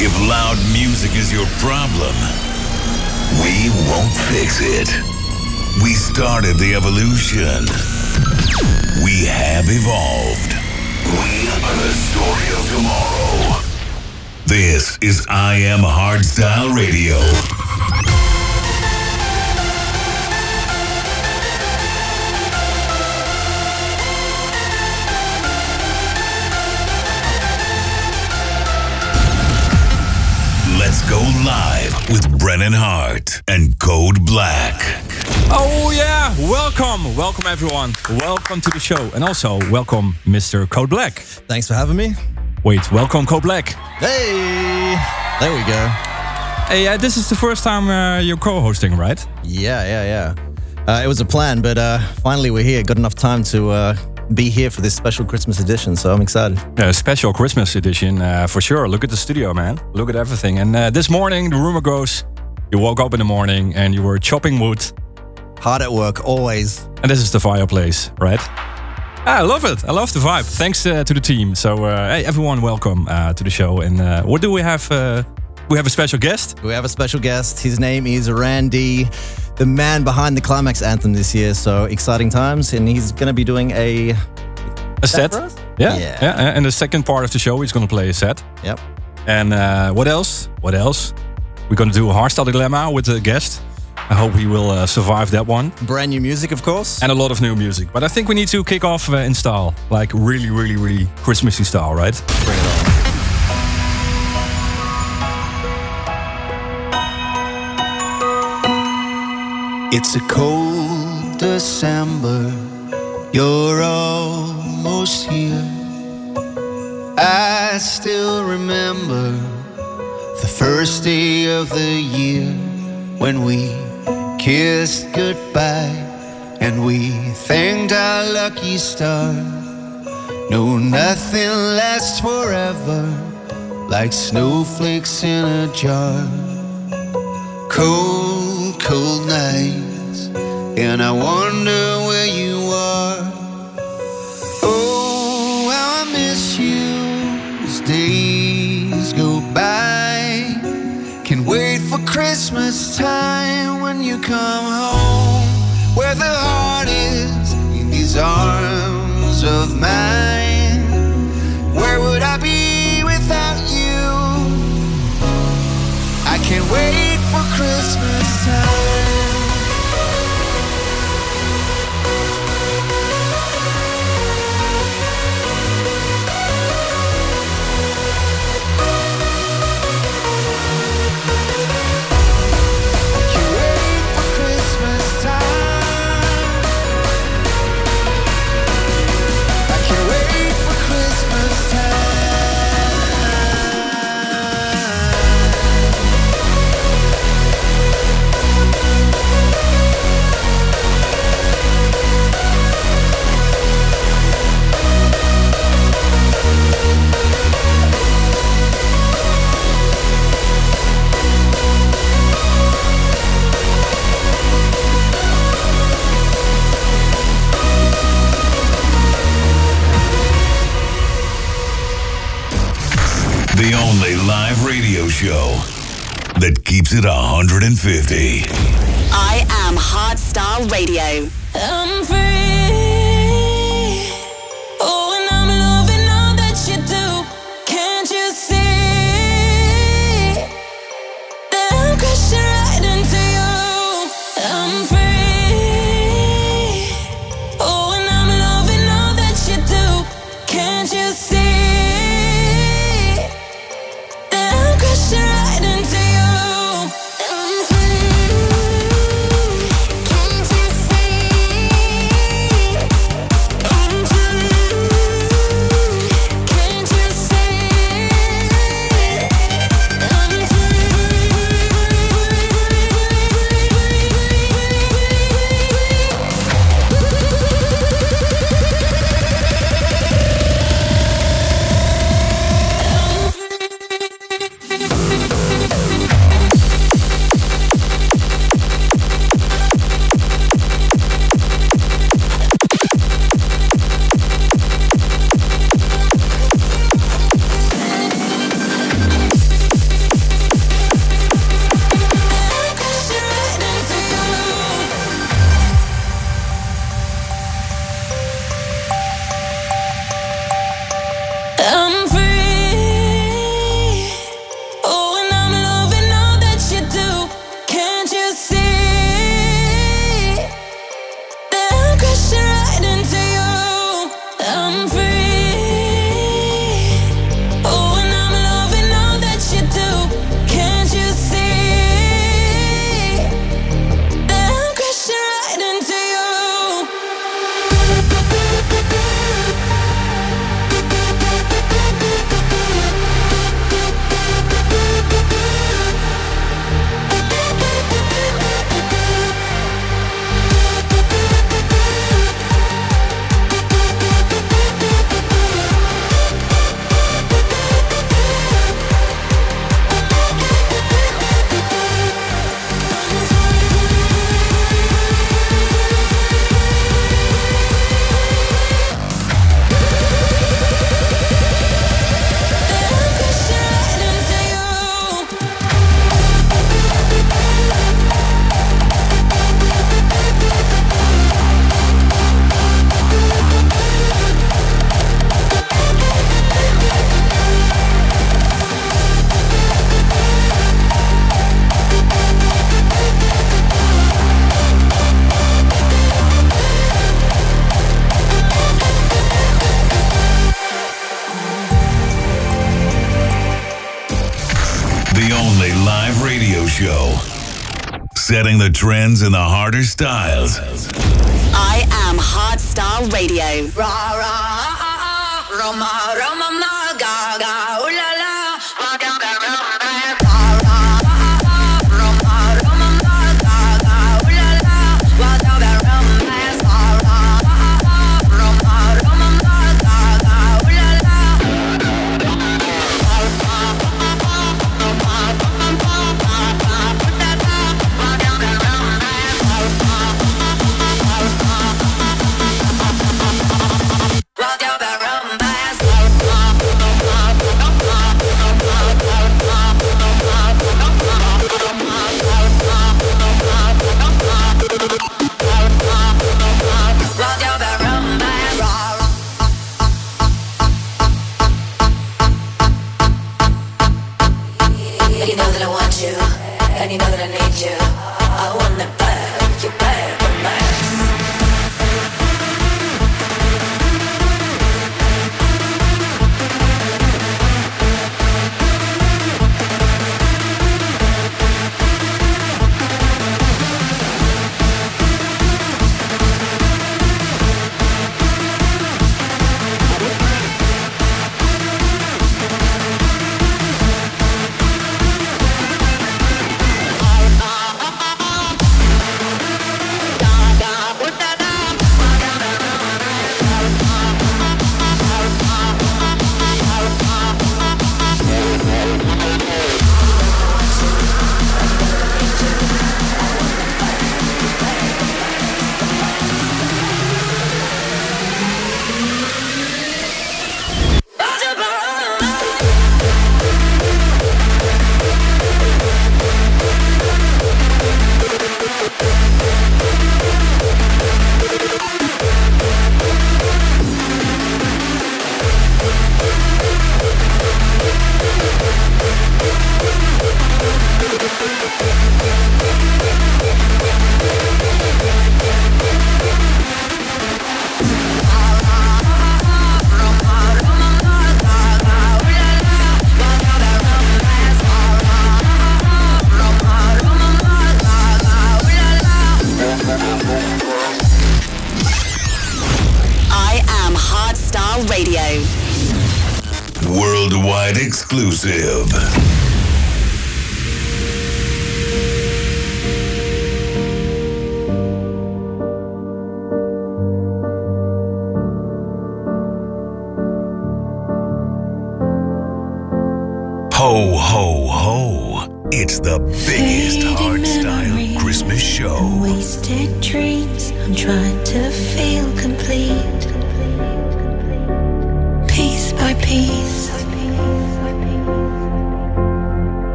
If loud music is your problem, we won't fix it. We started the evolution. We have evolved. We are the story of tomorrow. This is I Am Hardstyle Radio. Let's go live with Brennan Heart and Code Black. Oh yeah, welcome, welcome everyone, welcome to the show, and also welcome Mr. Code Black. Thanks for having me. Wait, welcome Code Black. Hey, there we go. Hey, uh, this is the first time uh, you're co-hosting, right? Yeah, yeah, yeah. Uh, it was a plan, but uh, finally we're here. Got enough time to uh, be here for this special Christmas edition, so I'm excited. A special Christmas edition uh, for sure. Look at the studio, man. Look at everything. And uh, this morning, the rumor goes, you woke up in the morning and you were chopping wood, Hard at work, always. and this is the fireplace, right? Ah, I love it. I love the vibe. Thanks uh, to the team. So, uh, hey, everyone, welcome uh, to the show. And uh, what do we have? We have a special guest. We have a special guest. His name is Randy, the man behind the Climax Anthem this year. So exciting times, and he's going to be doing a. A set. Yeah, Yeah. yeah. And the second part of the show, he's going to play a set. Yep. And uh, what else? What else? We're going to do a hardstyle dilemma with the guest. I hope he will uh, survive that one. Brand new music, of course. And a lot of new music. But I think we need to kick off uh, in style. Like really, really, really Christmassy style, right? Bring it on. It's a cold December, you're almost here. I still remember the first day of the year when we kissed goodbye and we thanked our lucky star. No, nothing lasts forever like snowflakes in a jar cold, cold nights, and I wonder where you are. Oh, how I miss you as days go by. Can wait for Christmas time when you come home, where the heart is in these arms of mine. Where would I be without you? I can't wait for Christmas time. Keeps it 150. I am Hardstyle Radio. I'm free. Harder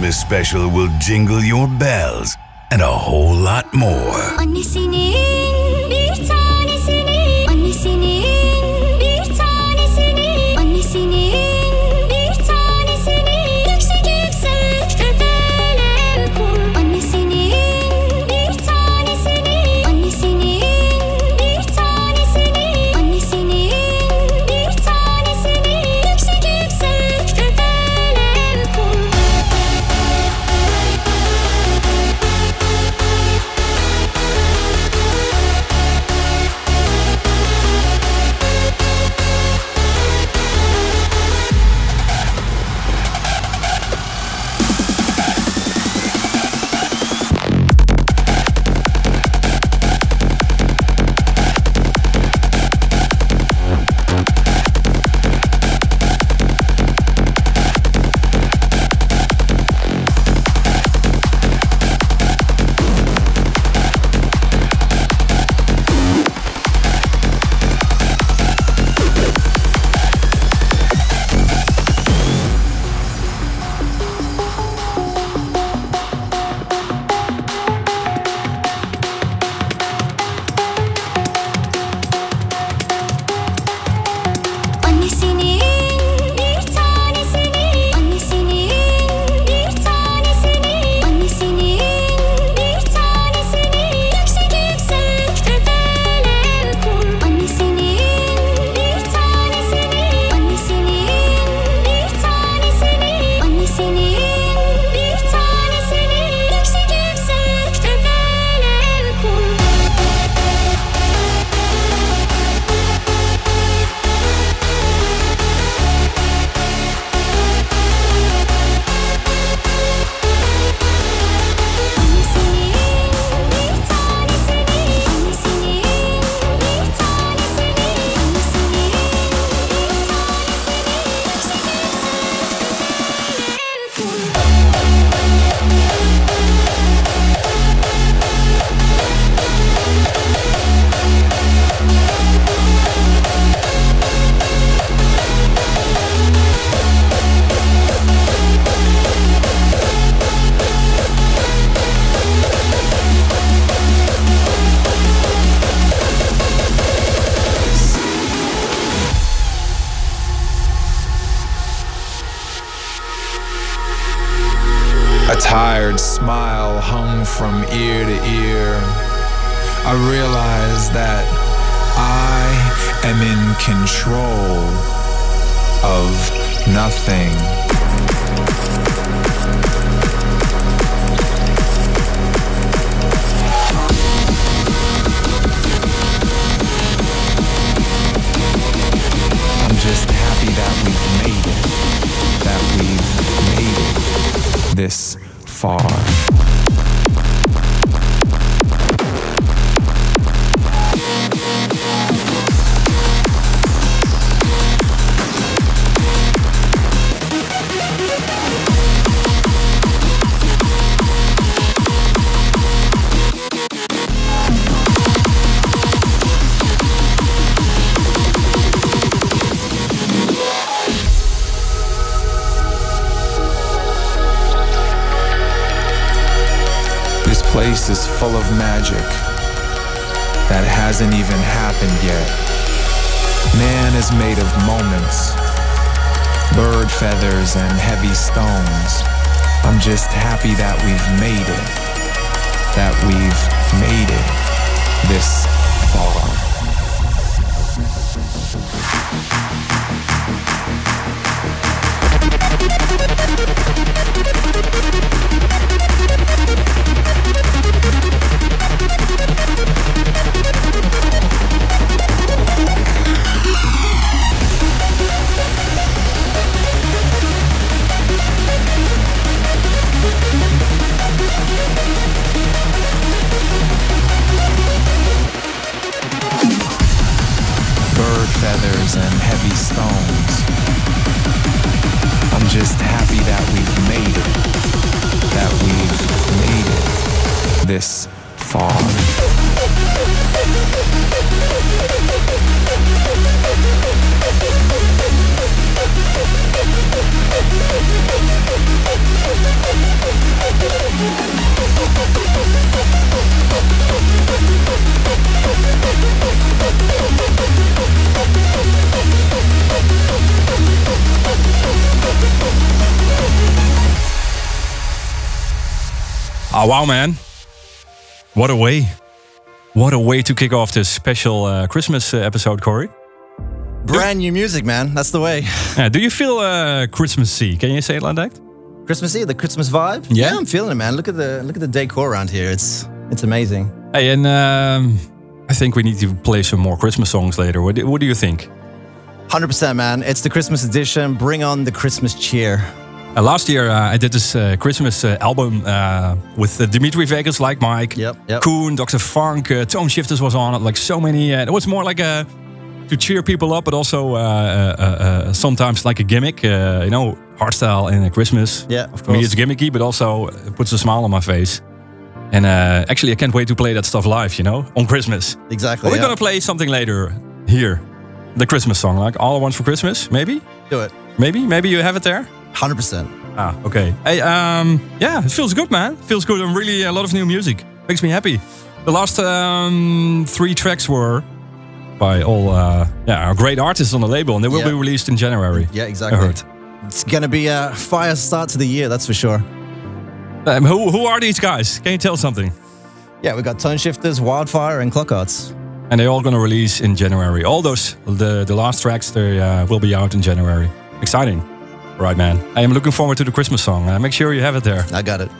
Christmas special will jingle your bells and a whole lot more. Oh, wow, man. What a way. What a way to kick off this special uh, Christmas uh, episode, Corey. Brand new music, man. That's the way. Yeah, do you feel uh, Christmassy? Can you say it like that? Christmassy, the Christmas vibe. Yeah? I'm feeling it, man. Look at the look at the decor around here. It's it's amazing. Hey, and um, I think we need to play some more Christmas songs later. What do, what do you think? Hundred percent, man. It's the Christmas edition. Bring on the Christmas cheer. Uh, last year, uh, I did this uh, Christmas uh, album uh, with uh, Dimitri Vegas, like Mike, Yep, yep. Coone, Dr. Phunk, uh, Toneshifterz was on it, like so many. Uh, it was more like a to cheer people up, but also uh, uh, uh, sometimes like a gimmick. Uh, you know, hardstyle in uh, Christmas. Yeah, of For me, course. it's gimmicky, but also it puts a smile on my face. And uh, actually, I can't wait to play that stuff live. You know, on Christmas. Exactly. We're yeah. gonna play something later here, the Christmas song, like "All I Want for Christmas." Maybe, do it. maybe, maybe you have it there. Hundred percent. Ah, okay. Hey, um, yeah, it feels good, man. feels good. And really a lot of new music. Makes me happy. The last um, three tracks were by all, uh, yeah, our great artists on the label, and they will Yeah. be released in January. Yeah, I exactly. heard. It's gonna be a fire start to the year. That's for sure. Um, who, who are these guys? Can you tell something? Yeah, we got Toneshifterz, Wildfire, and Clock Arts. And they're all gonna release in January. All those, the the last tracks, they uh, will be out in January. Exciting, right, man? I am looking forward to the Christmas song. Uh, make sure you have it there. I got it.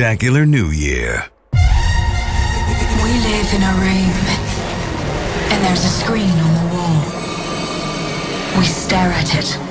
spectacular new year. We live in a room, and there's a screen on the wall. We stare at it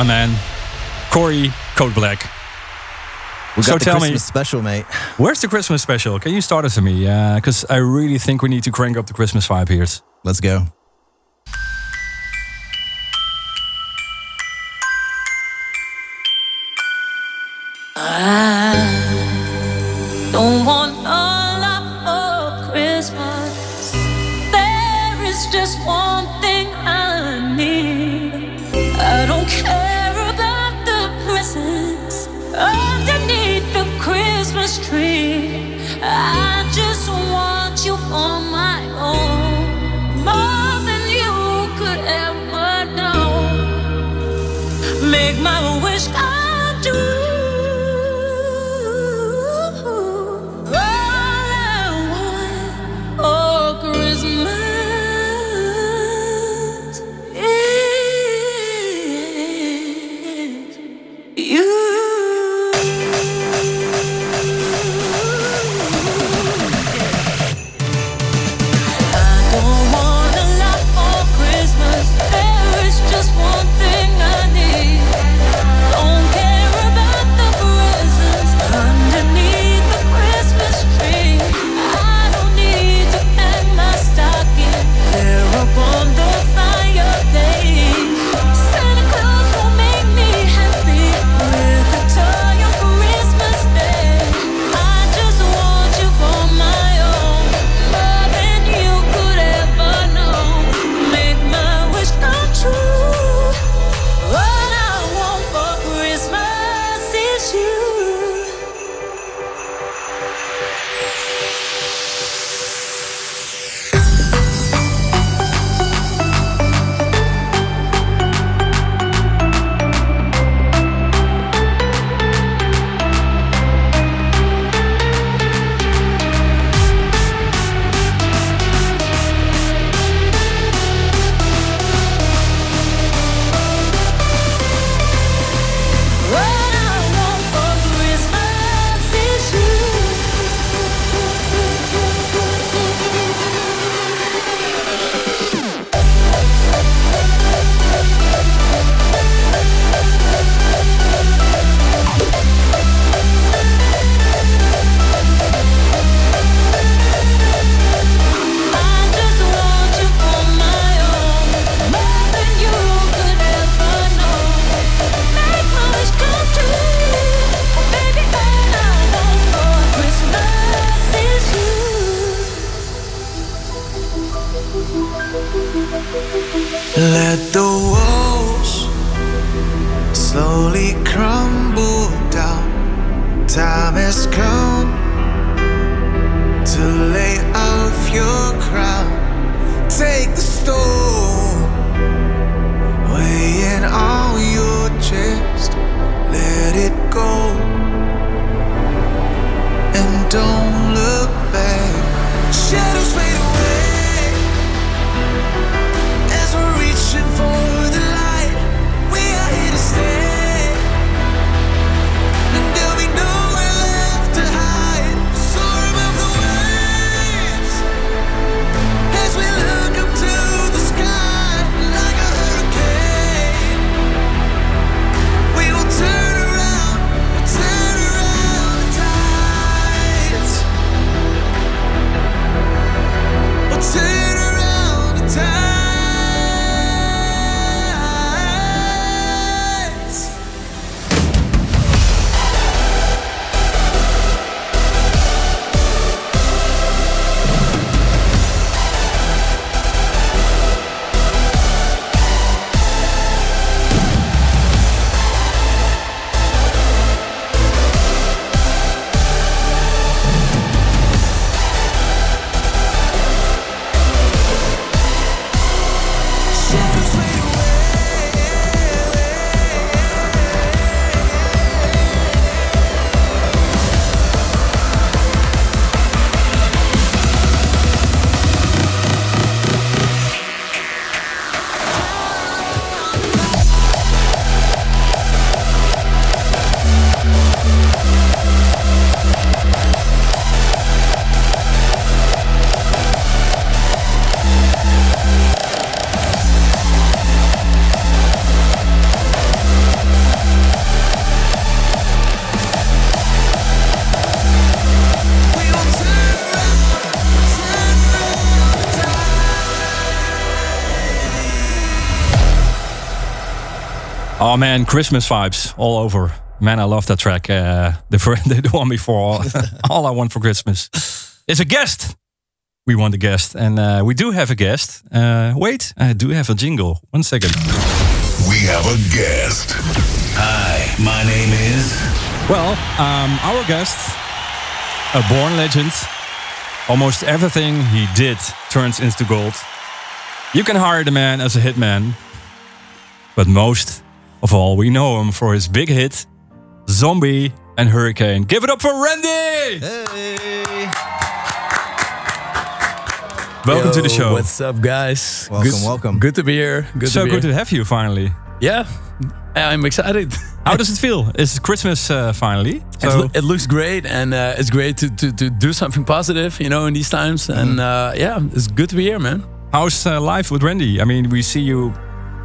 my man, Corey Code Black. We got so the tell Christmas me, special, mate. Where's the Christmas special? Can you start us for me? Because uh, I really think we need to crank up the Christmas vibe here. Let's go. I don't want Oh man, Christmas vibes all over. Man, I love that track. Uh, the the, one before all, all I want for Christmas is a guest. We want a guest, and uh, we do have a guest. Uh, wait, I do have a jingle. One second. We have a guest. Hi, my name is. Well, um, our guest, a born legend. Almost everything he did turns into gold. You can hire the man as a hitman, but most of all, we know him for his big hit, Zombie and Hurricane. Give it up for Ran-D! Hey. Welcome to the show. What's up, guys? Welcome, good, welcome. Good to be here. Good so to be good here. to have you finally. Yeah, I'm excited. How does it feel? It's Christmas uh, finally. It, So, lo- it looks great, and uh, it's great to, to, to do something positive, you know, in these times. Mm-hmm. And uh, yeah, it's good to be here, man. how's uh, life with Ran-D? I mean, we see you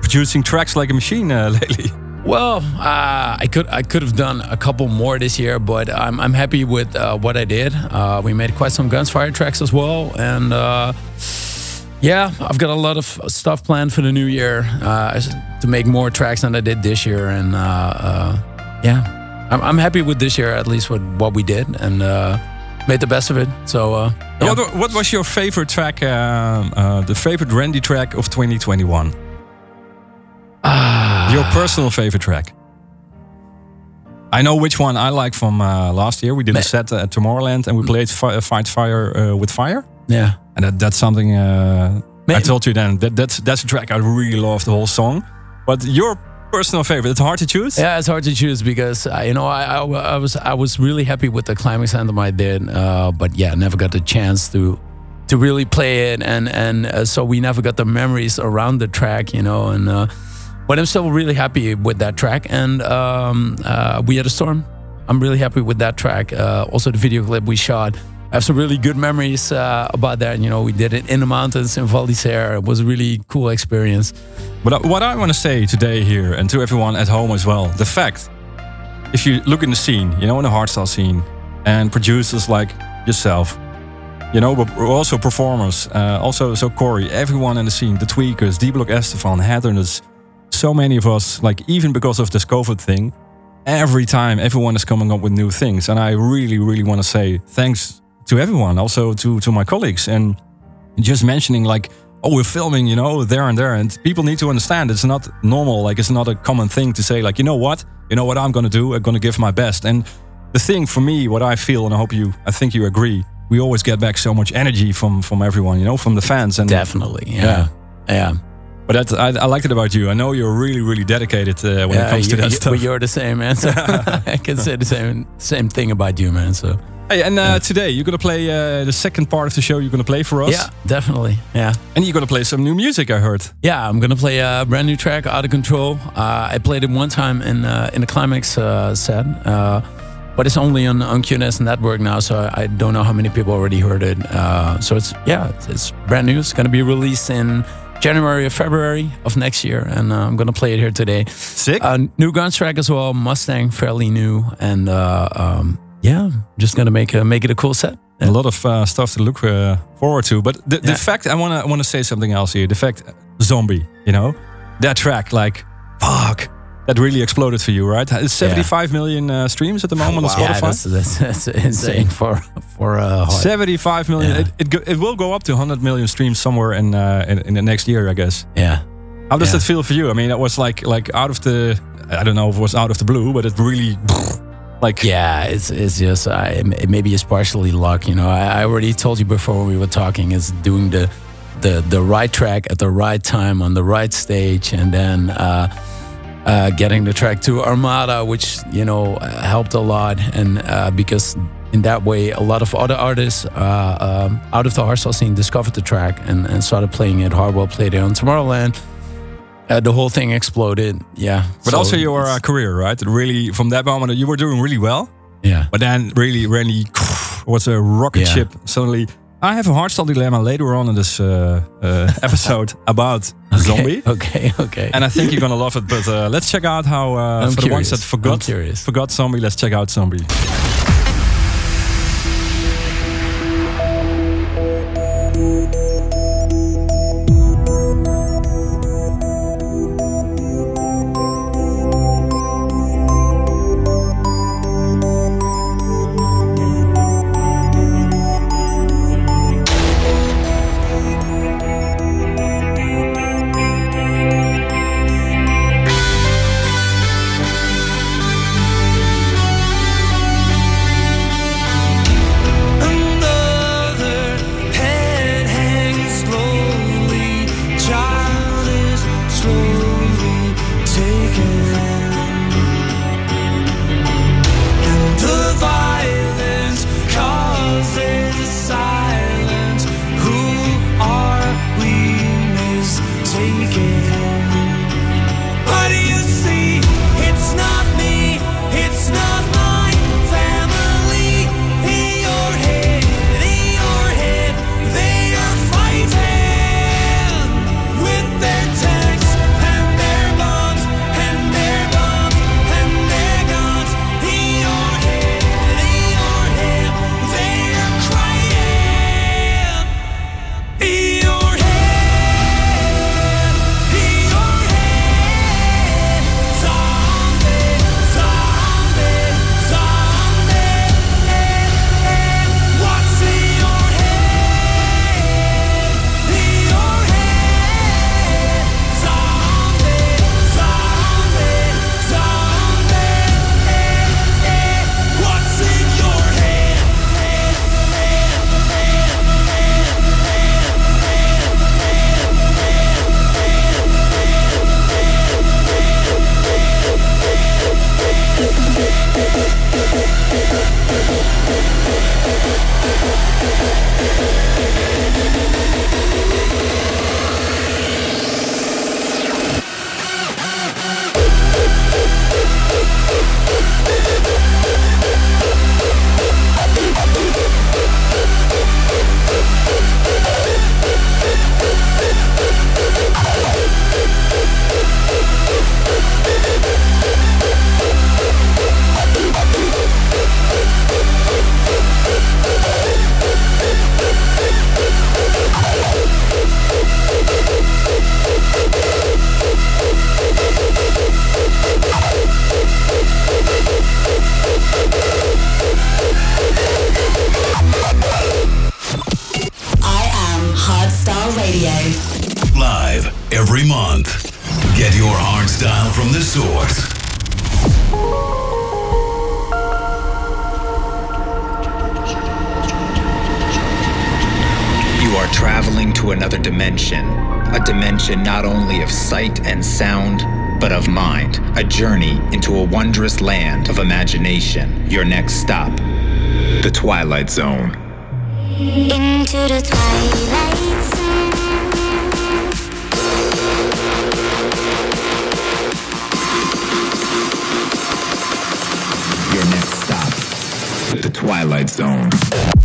producing tracks like a machine uh, lately. Well, uh, I could I could have done a couple more this year, but I'm, I'm happy with uh, what I did. Uh, we made quite some Gunz for Hire tracks as well, and uh, yeah, I've got a lot of stuff planned for the new year uh, to make more tracks than I did this year, and uh, uh, yeah, I'm, I'm happy with this year at least with what we did, and uh, made the best of it. So uh, yeah. What, what was your favorite track, uh, uh, the favorite Ran-D track of 2021? Ah. Your personal favorite track? I know which one I like from uh, last year. We did a set at Tomorrowland and we played fi- Fight Fire uh, with Fire. yeah. And that, that's something uh, I told you then. That, that's, that's a track I really love the whole song. But your personal favorite, it's hard to choose? Yeah, it's hard to choose because uh, you know I, I, I was I was really happy with the Qlimax anthem I did, uh, but yeah, never got the chance to to really play it, and and uh, so we never got the memories around the track, you know. And uh, but I'm still really happy with that track, and um, uh, we had a storm. I'm really happy with that track. Uh, also, the video clip we shot. I have some really good memories uh, about that. You know, we did it in the mountains in Val d'Isère. It was a really cool experience. But uh, what I want to say today here, and to everyone at home as well, the fact, if you look in the scene, you know, in the hardstyle scene, and producers like yourself, you know, but also performers, uh, also so Corey, everyone in the scene, the Tweekaz, D Block S-te-Fan, Headhunterz, so many of us, like even because of this COVID thing, every time everyone is coming up with new things, and I really, really want to say thanks to everyone, also to to my colleagues, and just mentioning like oh we're filming you know there and there. And people need to understand it's not normal. Like it's not a common thing to say like you know what? You know what i'm gonna do? I'm gonna give my best. And the thing for me what i feel and i hope you i think you agree we always get back so much energy from from everyone you know from the fans. And Definitely, yeah, Yeah. yeah. But that, I, I liked it about you i know you're really really dedicated uh, when it comes to that you- stuff But you're the same, man. So I can say the same same thing about you, man. So hey and uh, today you're gonna play uh, the second part of the show you're gonna play for us yeah, definitely, yeah, and you're gonna play some new music i heard yeah. I'm gonna play a brand new track, "Out of Control." Uh, I played it one time in uh, in the Qlimax uh, set, uh, but it's only on on Q-dance Network now, so I, I don't know how many people already heard it. Uh, so it's yeah, it's, it's brand new. It's gonna be released in January or February of next year, and uh, I'm gonna play it here today. sick Uh, new Guns track as well, Mustang, fairly new, and uh, um, yeah, just gonna make a, make it a cool set. a lot of uh, stuff to look uh, forward to. But the, the Yeah. fact I wanna I wanna say something else here. The fact zombie, you know, that track like fuck. That really exploded for you, right? It's 75 million uh, streams at the moment on Spotify. Yeah, that's, that's, that's insane for for uh, 75 million. Yeah. It, it, go, it will go up to 100 million streams somewhere in, uh, in in the next year, I guess. Yeah, How does Yeah. that feel for you? I mean, it was like like out of the I don't know if it was out of the blue, but it really like yeah. It's it's just I maybe it's partially luck. You know, I, I already told you before we were talking. It's doing the the the right track at the right time on the right stage, and then. Uh, uh, getting the track to Armada, which you know uh, helped a lot, and uh, because in that way a lot of other artists uh, um, out of the hardstyle scene discovered the track and, and started playing it. Hardwell played it on Tomorrowland. Uh, the whole thing exploded. Yeah, But So also your uh, career, right? Really, from that moment, you were doing really well. yeah, But then, really, really was a rocket Yeah. ship. Suddenly, I have a hardstyle dilemma later on in this uh, uh, episode about zombie, Okay, okay. and I think you're gonna love it. But uh, let's check out how uh, for the ones that forgot forgot zombie. Let's check out zombie. Of imagination. Your next stop, the Twilight Zone. Into the twilight zone. Your next stop, the Twilight Zone.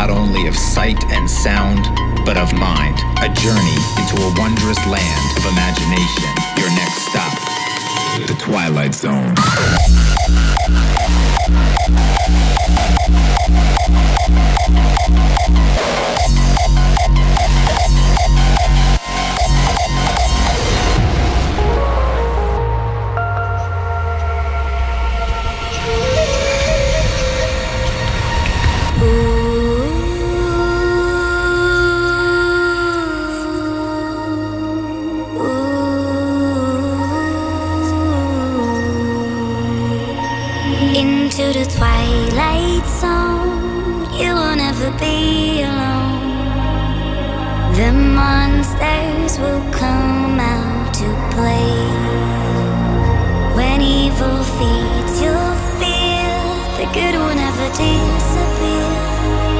Not only of sight and sound, but of mind. A journey into a wondrous land of imagination. Your next stop, the Twilight Zone. The twilight zone, you will never be alone. The monsters will come out to play. When evil feeds your fear, the good will never disappear.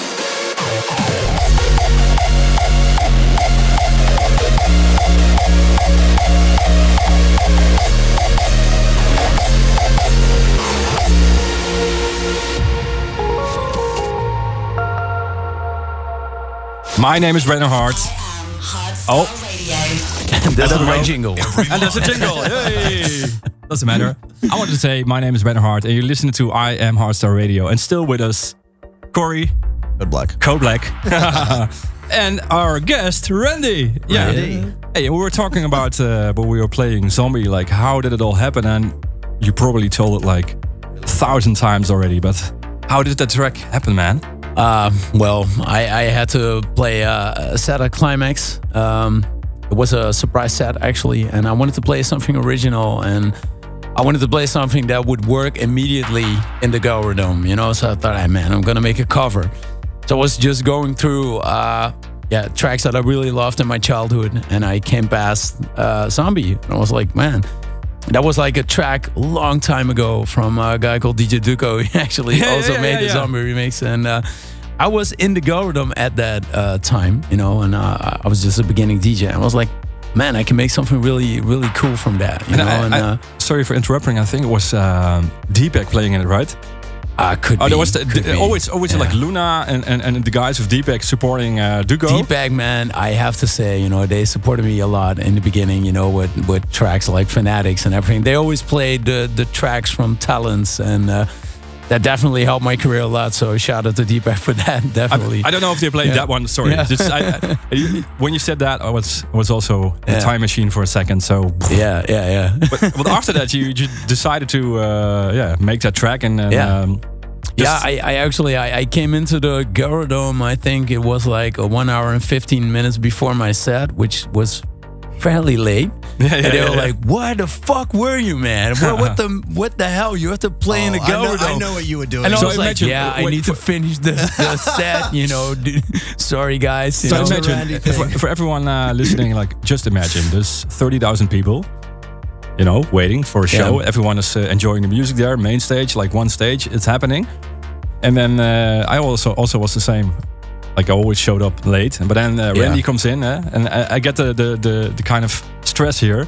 My name is Brennan Heart. Oh, oh. That's Hello. my jingle. and there's a jingle. Yay! Doesn't matter. I wanted to say my name is Brennan Heart, and you're listening to I Am Hardstyle Radio, and still with us, Corey, Good black. Code Black, and our guest Ran-D. Yeah. Hey, we were talking about uh, when we were playing Zombie, like how did it all happen? And you probably told it like a thousand times already, but how did that track happen, man? Uh, well, I, I had to play uh, a set at Qlimax. Um, it was a surprise set actually, and I wanted to play something original, and I wanted to play something that would work immediately in the Gelredome. You know, so I thought, hey, man, I'm gonna make a cover. So I was just going through, uh, yeah, tracks that I really loved in my childhood, and I came past uh, Zombie, and I was like, man. That was like a track a long time ago from a guy called DJ Duco. He actually Yeah, also yeah, made yeah, the zombie remix, and uh, I was in the Gelredome at that uh, time, you know, and uh, I was just a beginning DJ. I was like, man, I can make something really, really cool from that, you And know. I- and I- uh, sorry for interrupting. I think it was um, Deepack playing it, right? I could. Oh, be, there was the, the- always always Yeah. like Luna and, and, and the guys of Deepack supporting uh, Dugo. Deepack, man, I have to say, you know, they supported me a lot in the beginning, you know, with, with tracks like Fanatics and everything. They always played the, the tracks from Talents and uh, that definitely helped my career a lot. So shout out to Deepack for that. Definitely. I, I don't know if they played Yeah. that one. Sorry, Yeah. Just, I, I- when you said that, I was was also a time machine for a second. So yeah, yeah, yeah. but, but after that, you, you decided to uh, yeah make that track and, and Yeah. um, yeah, I, I actually I, I came into the Gelredome. I think it was like a one hour and fifteen minutes before my set, which was fairly late. Yeah, yeah, and they were yeah. like, "Why the fuck were you, man? What, what the what the hell? You have to play in the Oh, I know- I know what you were doing. And I So was like, imagine- "Yeah, I wait, need to finish the, the set. You know, sorry guys. You So know? imagine for, for everyone uh, listening, like just imagine there's thirty thousand people, you know, waiting for a show. Yeah. Everyone is uh, enjoying the music there, main stage, like one stage, it's happening. And then uh, I also also was the same. Like I always showed up late, but then uh, Yeah. Ran-D comes in, uh, and I, I get the, the the the kind of stress here.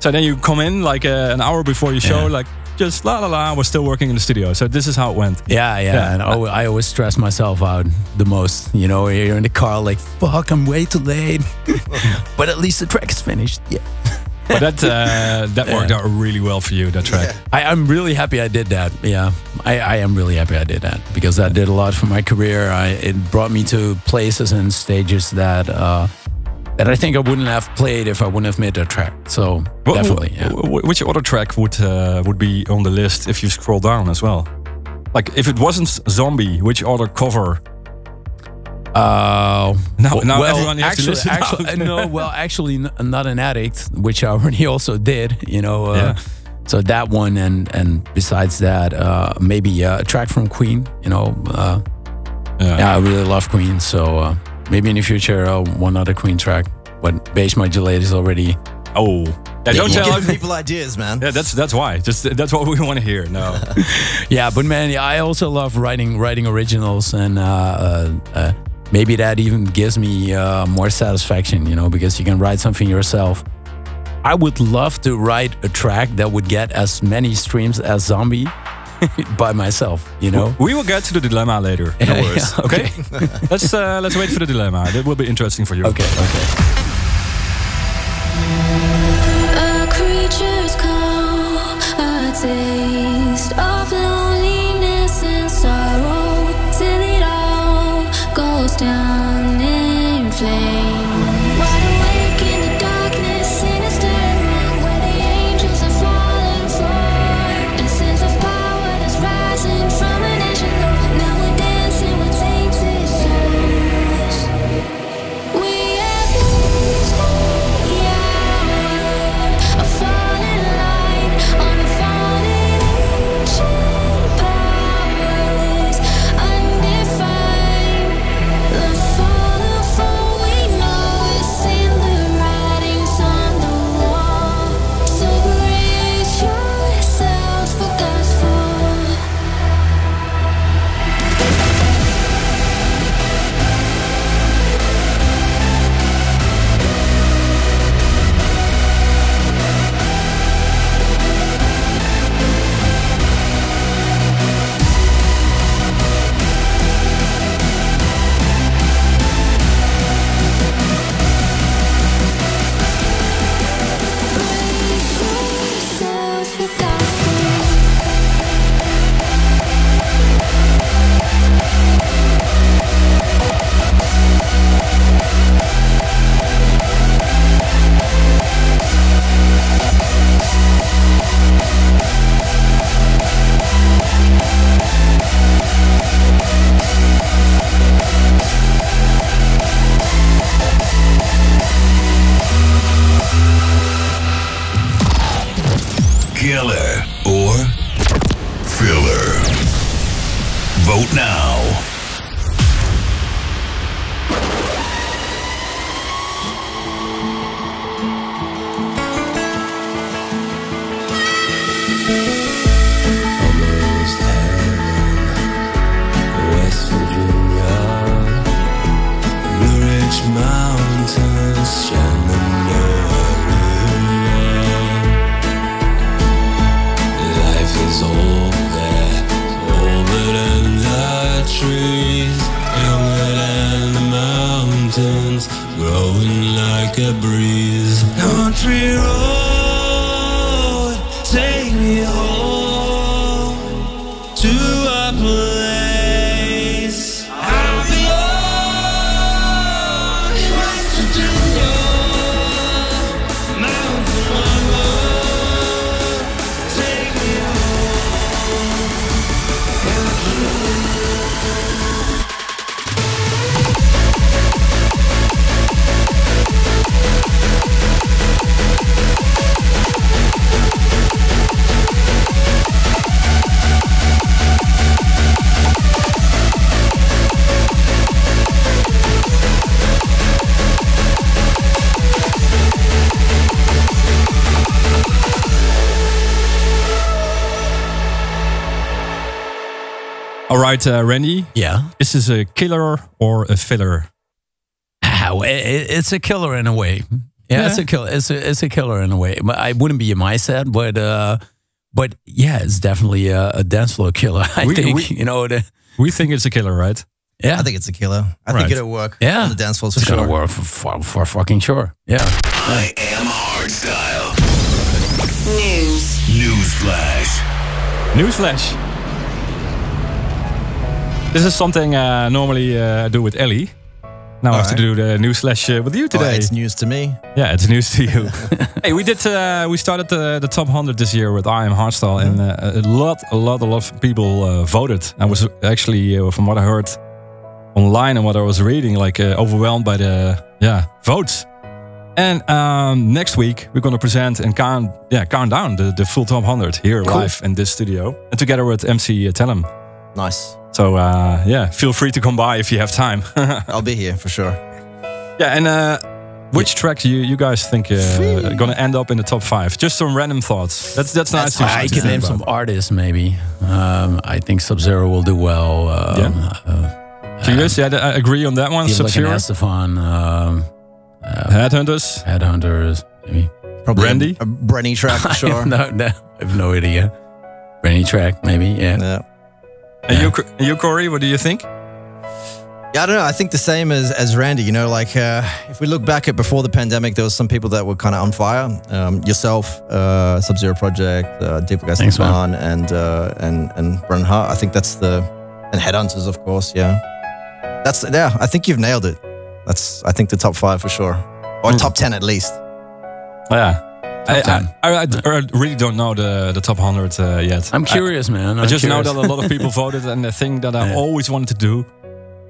So then you come in like uh, an hour before your show, Yeah. like just la la la. We're still working in the studio, so this is how it went. Yeah, yeah, Yeah. and I, I always stress myself out the most. You know, you're in the car like, "Fuck, I'm way too late," but at least the track is finished. Yeah. But that uh, that worked out really well for you. That track. I, I'm really happy I did that. Yeah, I, I am really happy I did that because that did a lot for my career. I, it brought me to places and stages that uh, that I think I wouldn't have played if I wouldn't have made that track. So Wh- definitely, yeah. Which other track would uh, would be on the list if you scroll down as well? Like if it wasn't Zombie, which other cover? Uh, Now- w- now well, everyone has actually, listen actually, no, well, actually, n- not an addict, which I already also did. You know, uh, Yeah. so that one, and and besides that, uh, maybe uh, a track from Queen. You know, uh, Yeah. yeah, I really love Queen, so uh, maybe in the future, uh, one other Queen track. But Bass Modulator is already. Oh, yeah, don't You're tell. people ideas, man. Yeah, that's that's why. Just that's what we want to hear. No, Yeah, but man, yeah, I also love writing writing originals, and uh, uh, uh, maybe that even gives me uh, more satisfaction, you know, because you can write something yourself. I would love to write a track that would get as many streams as Zombie by myself, you know. we will get to the dilemma later. No worries. yeah, okay. let's uh, let's wait for the dilemma. That will be interesting for you. Okay, okay. Killer or filler? Vote now. Almost heaven, West Virginia. Mountains, Shenandoah trees and we'll end the mountains growing like a breeze. Country road. Right, uh, Ran-D. Yeah. This is this a killer or a filler? Well, it, it's a killer in a way. Yeah, Yeah. it's a killer. It's a it's a killer in a way. But I wouldn't be in my set, but uh, but yeah, it's definitely a, a dance floor killer. I We- think we- you know. The, We think it's a killer, right? yeah, I think it's a killer. I Right. think it'll work Yeah. on the dance floor for it's sure. gonna work for, for, for fucking sure. Yeah. I am hardstyle. News. Newsflash. Newsflash. This is something uh, normally uh, I do with Ellie. Now I have to do the newsflash uh, with you Oh, today. it's news to me. yeah, it's news to you. hey, we did. Uh, we started the, the top 100 this year with I Am Hardstyle, and uh, a lot, a lot, a lot of people uh, voted. I was actually, uh, from what I heard online and what I was reading, like uh, overwhelmed by the yeah votes. And um, next week we're going to present and count, yeah, count down the, the full top 100 here live in this studio, and together with MC Tellem. Nice. So uh, yeah, feel free to come by if you have time. I'll be here for sure. yeah, and uh, which track you you guys think uh, gonna end up in the top five? Just some random thoughts. That's that's nice. to I to can name about. some artists maybe. Um, I think Sub Zero will do well. Um, Yeah. uh, Do guys yeah, I agree on that one? People like an Sub-Zero, S-te-Fan, um, Headhunterz, Headhunterz, maybe. Probably Ran-D? a, a Brenny track for sure. have no, no, I have no idea. Rainy track, maybe. Yeah. Yeah. And you, Co- and you, Corey, what do you think? Yeah, I don't know. I think the same as, as Ran-D. You know, like uh, if we look back at before the pandemic, there was some people that were kind of on fire. Um, yourself, uh, Sub Zero Project, uh, Deepack Thanks, man. And uh, and and Brennan Heart. I think that's the and Headhunterz, of course. Yeah, that's yeah. I think you've nailed it. That's I think the top five for sure, or Hmm. top ten at least. Yeah. I, I, I, I really don't know the, the top 100 uh, yet. I'm curious, man. I, I'm just know that a lot of people voted, and the thing that I Yeah. always wanted to do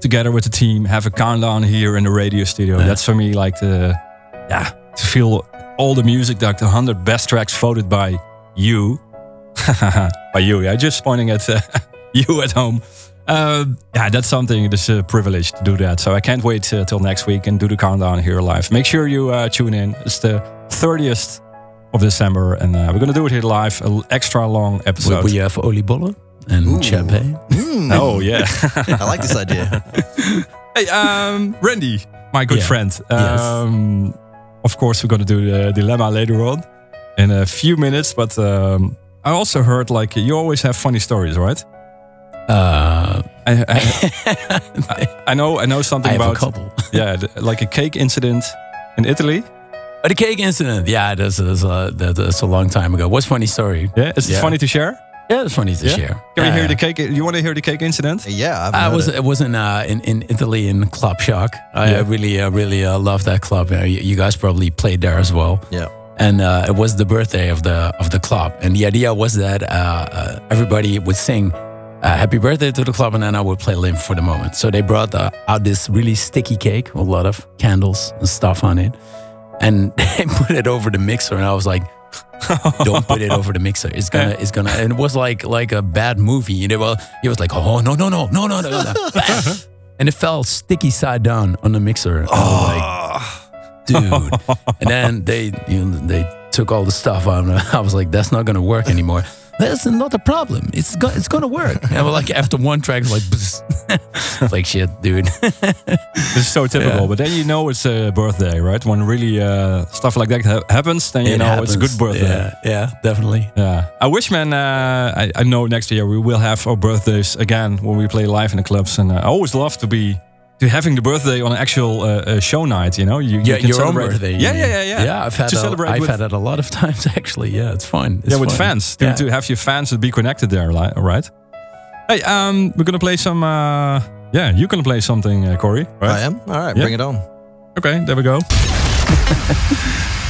together with the team, have a countdown here in the radio studio. Yeah. That's for me like the, yeah, to feel all the music, like the 100 best tracks voted by you. by you, yeah, just pointing at uh, you at home. Uh, yeah, that's something, it's a privilege to do that. So I can't wait uh, till next week and do the countdown here live. Make sure you uh, tune in. It's the 30th of December, and uh, we're going to do it here live, an extra long episode. we have oliebollen and champagne. Oh, yeah. I like this idea. Hey, um, Randy, my good Yeah. friend. Yes. Um, Of course, we're going to do the dilemma later on in a few minutes. But um, I also heard like you always have funny stories, right? Uh, I, I, I know. I know something I have a about couple. yeah, like a cake incident in Italy. Oh, the cake incident. Yeah, that's, that's, uh, that- that's a long time ago. What's funny story? Yeah, is it funny to share? Yeah, it's funny to Yeah? share. Can we hear the cake? You want to hear the cake incident? Yeah, I was it was in uh, in in Italy in Club Shock. I Yeah. uh, really uh, really uh, love that club. Uh, you, you guys probably played there as well. Yeah. And uh, it was the birthday of the of the club, and the idea was that uh, uh, everybody would sing uh, "Happy Birthday" to the club, and then I would play "Live for the Moment." So they brought uh, out this really sticky cake with a lot of candles and stuff on it, and they put it over the mixer, and I was like. Don't put it over the mixer. It's gonna, it's gonna, and it was like like a bad movie. You know, well, he was like, oh no no no no no no no, and it fell sticky side down on the mixer. And I was like, ah. dude. And then they, you know, they took all the stuff out. I was like, that's not gonna work anymore. That's not a problem. It's go- it's gonna work. And we're like after one track, it's like, like shit, dude. This is so typical. Yeah. But then you know it's a birthday, right? When really uh, stuff like that ha- happens, then you It know it's a good birthday. Yeah, yeah, definitely. Yeah. I wish, man, uh, I, I know next year we will have our birthdays again when we play live in the clubs. And uh, I always love to be to having the birthday on an actual uh, uh, show night, you know? You, you Yeah, can your own celebrate. birthday. Yeah, yeah, yeah, yeah. Yeah, I've had to a, celebrate I've with, had it a lot of times actually. Yeah, it's fine. It's yeah, with fun. fans. To, Yeah. to have your fans to be connected there, right? Hey, um, we're gonna play some. Uh, yeah, you're gonna play something, uh, Corey. Right? I am. All right, Yeah. bring it on. Okay, there we go.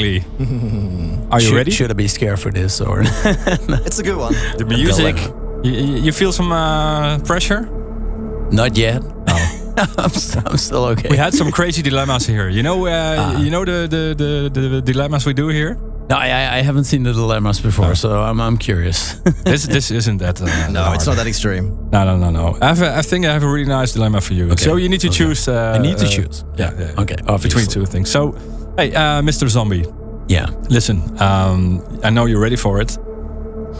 finally. Are you should, ready? Should I be scared for this or? it's a good one. The music. You, you you feel some uh, pressure? Not yet. I'm, s- I'm still okay. We had some crazy dilemmas here. You know, uh, Ah. you know the, the, the, the dilemmas we do here. No, I, I- I haven't seen the dilemmas before, so I'm I'm curious. this this isn't that. Uh, No, it's not that extreme. No, no, no, no. I, have a, I think I have a really nice dilemma for you. So you need to okay. choose. Uh, I need to uh, choose. Yeah, yeah. Okay, Between two things. So, hey, uh, Mr. Zombie. Yeah. Listen, um, I know you're ready for it.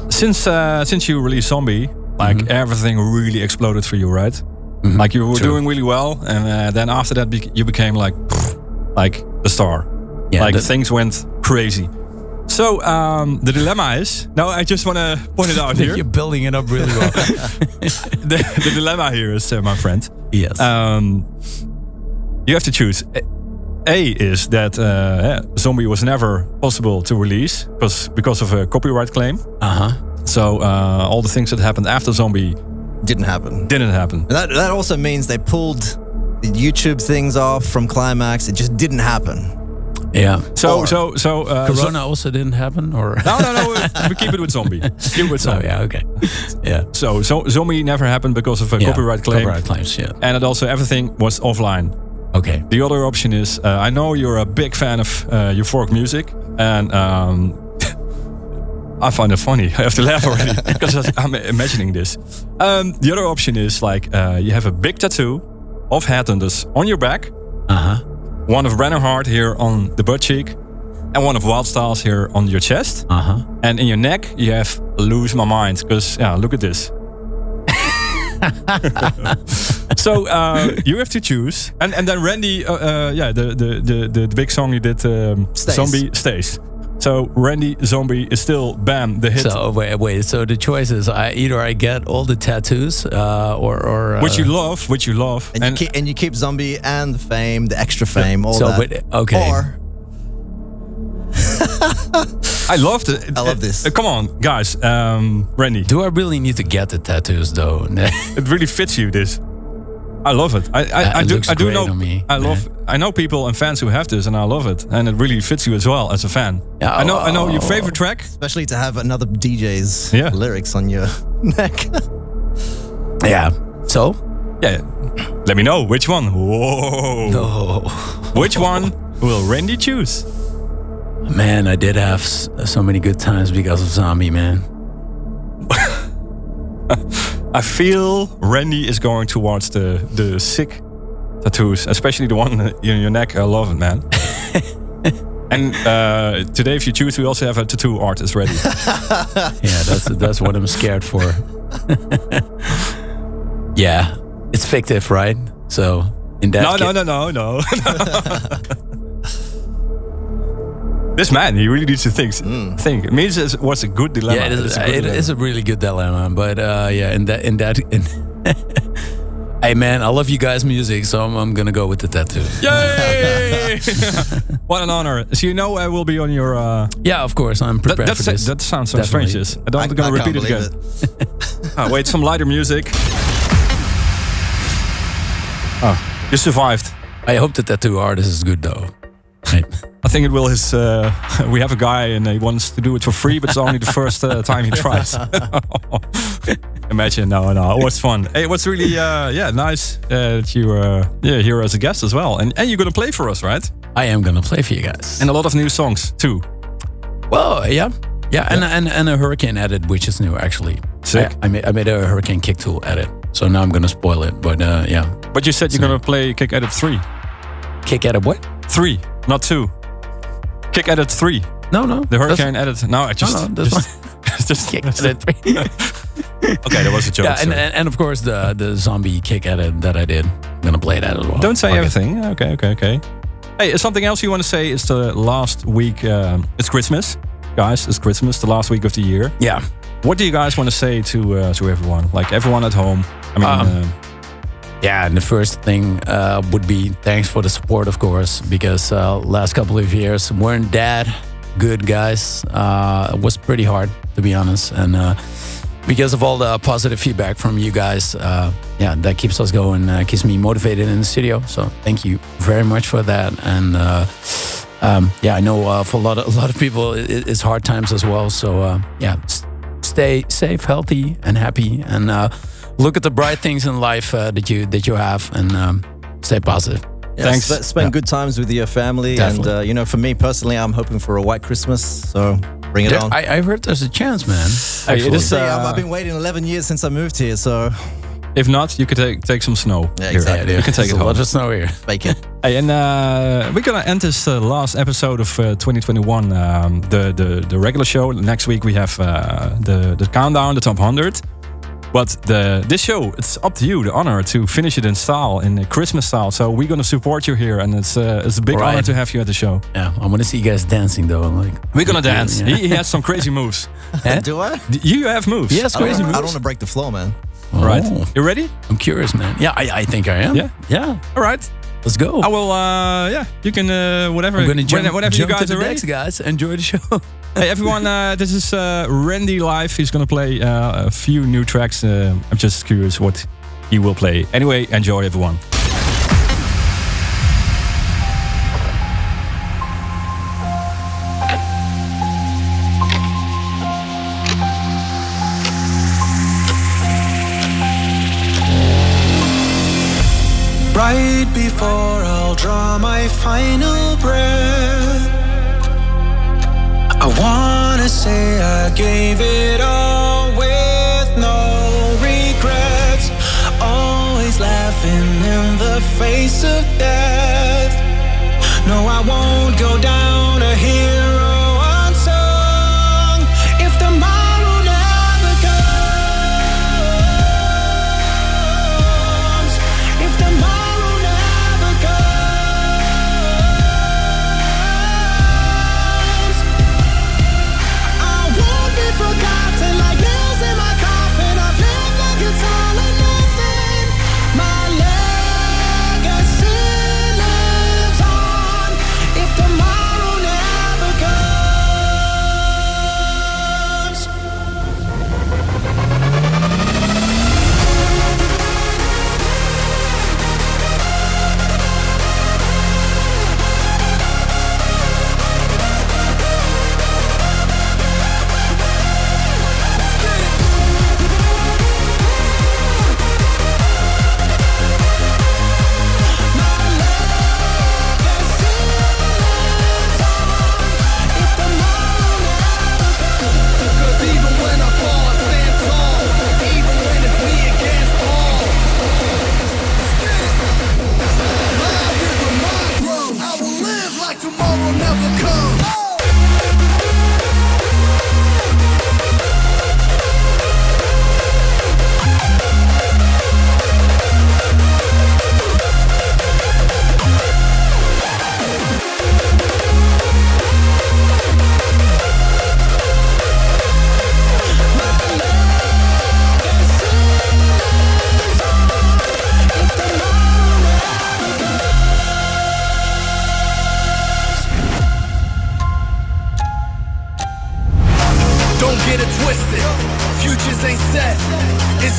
Since uh, since you released Zombie, like everything really exploded for you, right? Like you were. True. doing really well, and uh, then after that, bec- you became like, pfft, like the star. Yeah, like things went crazy. So um, the dilemma is. No, I just want to point it out here. You're building it up really well. the, the dilemma here is, uh, my friend. yes. Um, you have to choose. A- A is that uh, yeah, Zombie was never possible to release because because of a copyright claim. uh huh. So uh, all the things that happened after Zombie Didn't happen. didn't happen. And that, that also means they pulled the YouTube things off from Qlimax. It just didn't happen. Yeah. So Or- so so uh, Corona also didn't happen, or no no no. we- we keep it with Zombie. Keep it with zombie. Oh yeah. Okay. Yeah. So so Zombie never happened because of a Yeah, copyright claim. Copyright claims. Yeah. And it also everything was offline. Okay. The other option is uh, I know you're a big fan of uh, euphoric music, and um, I find it funny. I have to laugh already because I'm imagining this. Um, the other option is like uh, you have a big tattoo of Headhunterz on your back, Uh huh. one of Brennan Heart here on the butt cheek, and one of Wildstylez here on your chest. Uh huh. And in your neck, you have Lose My Mind. Because, yeah, look at this. So uh, you have to choose. And and then Ran-D, uh, uh, yeah, the, the, the, the, the big song you did, um, Stays. Zombie, stays. So Ran-D Zombie is still, bam, the hit. So wait, wait. So the choice is I either I get all the tattoos, uh, or or uh, which you love, which you love. And, you keep and you keep Zombie and the fame, the extra fame, all So, that. but- okay. Or I loved it. I love this. Uh, come on, guys. Um, Ran-D, Do I really need to get the tattoos though? it really fits you, this. I love it. I, I, Uh, I it do. I do know. me, I love. I know people and fans who have this, and I love it. And it really fits you as well as a fan. Yeah, I know. I know your oh. favorite track. especially to have another DJ's Yeah. lyrics on your neck. yeah. So Yeah. Let me know which one. Whoa. no, Which one will Ran-D choose? man, I did have so many good times because of Zombie, man. I feel Ran-D is going towards the the sick tattoos, especially the one in your neck. I love it, man. and uh, today, if you choose, we also have a tattoo artist ready. Yeah, that's that's what I'm scared for. yeah, it's fictive, right? So in that no, no, no, no, no, This man, he really needs to think. Think. It means it was a good dilemma. Yeah, it It's a good it dilemma. is a really good dilemma. But uh, yeah, in that in that in Hey man, I love you guys' music, so I'm, I'm gonna go with the tattoo. Yay! what an honor. So you know I will be on your. Uh, Yeah, of course, I'm that, prepared that's for this. that sounds so Definitely. strange. Yes. I don't I- I'm gonna I repeat can't it believe again. Ah, wait, some lighter music. Oh, you survived. I hope the tattoo artist is good though. Hey. I think it will. His uh, we have a guy and he wants to do it for free, but it's only the first uh, time he tries. Imagine, no, no, it was fun. Hey, it was really, uh, yeah, nice uh, that you were yeah here as a guest as well, and and you're gonna play for us, right? I am gonna play for you guys. And a lot of new songs too. Well, yeah, yeah, and and, and a hurricane edit, which is new actually. Sick. I, I made I made a hurricane kick tool edit, so now I'm gonna spoil it. But uh, yeah, But you said you're gonna play Kick Edit three, kick edit what? three, not two. Kick Edit 3. No, no. The Hurricane Edit. No, I just. no, that's just, just Kick Edit 3. okay, that was a joke. yeah, and, and and of course the the zombie kick edit that I did. I'm gonna play that as well. Don't say Okay. everything. Okay, okay, okay. Hey, is something else you want to say? It's the last week. Um, it's Christmas, guys. It's Christmas, the last week of the year. Yeah. What do you guys want to say to uh, to everyone? Like everyone at home. I mean, Um, uh, Yeah, and the first thing uh, would be thanks for the support, of course, because uh, last couple of years weren't that good, guys. Uh, it was pretty hard, to be honest, and uh, because of all the positive feedback from you guys, uh, yeah, that keeps us going, uh, keeps me motivated in the studio. So thank you very much for that, and. Um, yeah, I know for a lot of a lot of people it, it's hard times as well. So yeah, stay safe, healthy, and happy, and look at the bright things in life uh, that you that you have, and um, stay positive. Yeah, sp- spend good times with your family, Definitely. and uh, you know, for me personally, I'm hoping for a white Christmas. So bring it There- on. I, I heard there's a chance, man. Hey, it is, See, I've, uh, I've been waiting 11 years since I moved here, so if not, you could take take some snow. Yeah, here. exactly. You can take There's it a home. lot of snow here. bake it. Hey, and uh, we're gonna end this uh, last episode of uh, 2021, um, the, the the regular show. Next week we have uh, the the countdown, the top 100. But the this show, it's up to you, the honor to finish it in style, in uh, Christmas style. So we're gonna support you here, and it's uh, it's a big Right. honor to have you at the show. Yeah, I want to see you guys dancing though. I'm Like We're gonna dance. Yeah. He, he has some crazy moves. Do I? D- You have moves. He has I don't, crazy wanna- I don't want to break the flow, man. Right. Oh. You ready? I'm curious, man. Yeah, I, I think I am. Yeah? yeah. All right. Let's go. I will. Uh, yeah, you can. Uh, whatever. I'm gonna jump, when- whenever jump you guys to the are ready. decks, guys. Enjoy the show. Hey everyone, uh, this is uh, Ran-D live. He's gonna play uh, a few new tracks. Uh, I'm just curious what he will play. Anyway, enjoy everyone. Right before I'll draw my final breath, I wanna say I gave it all with no regrets. Always laughing in the face of death. No, I won't go down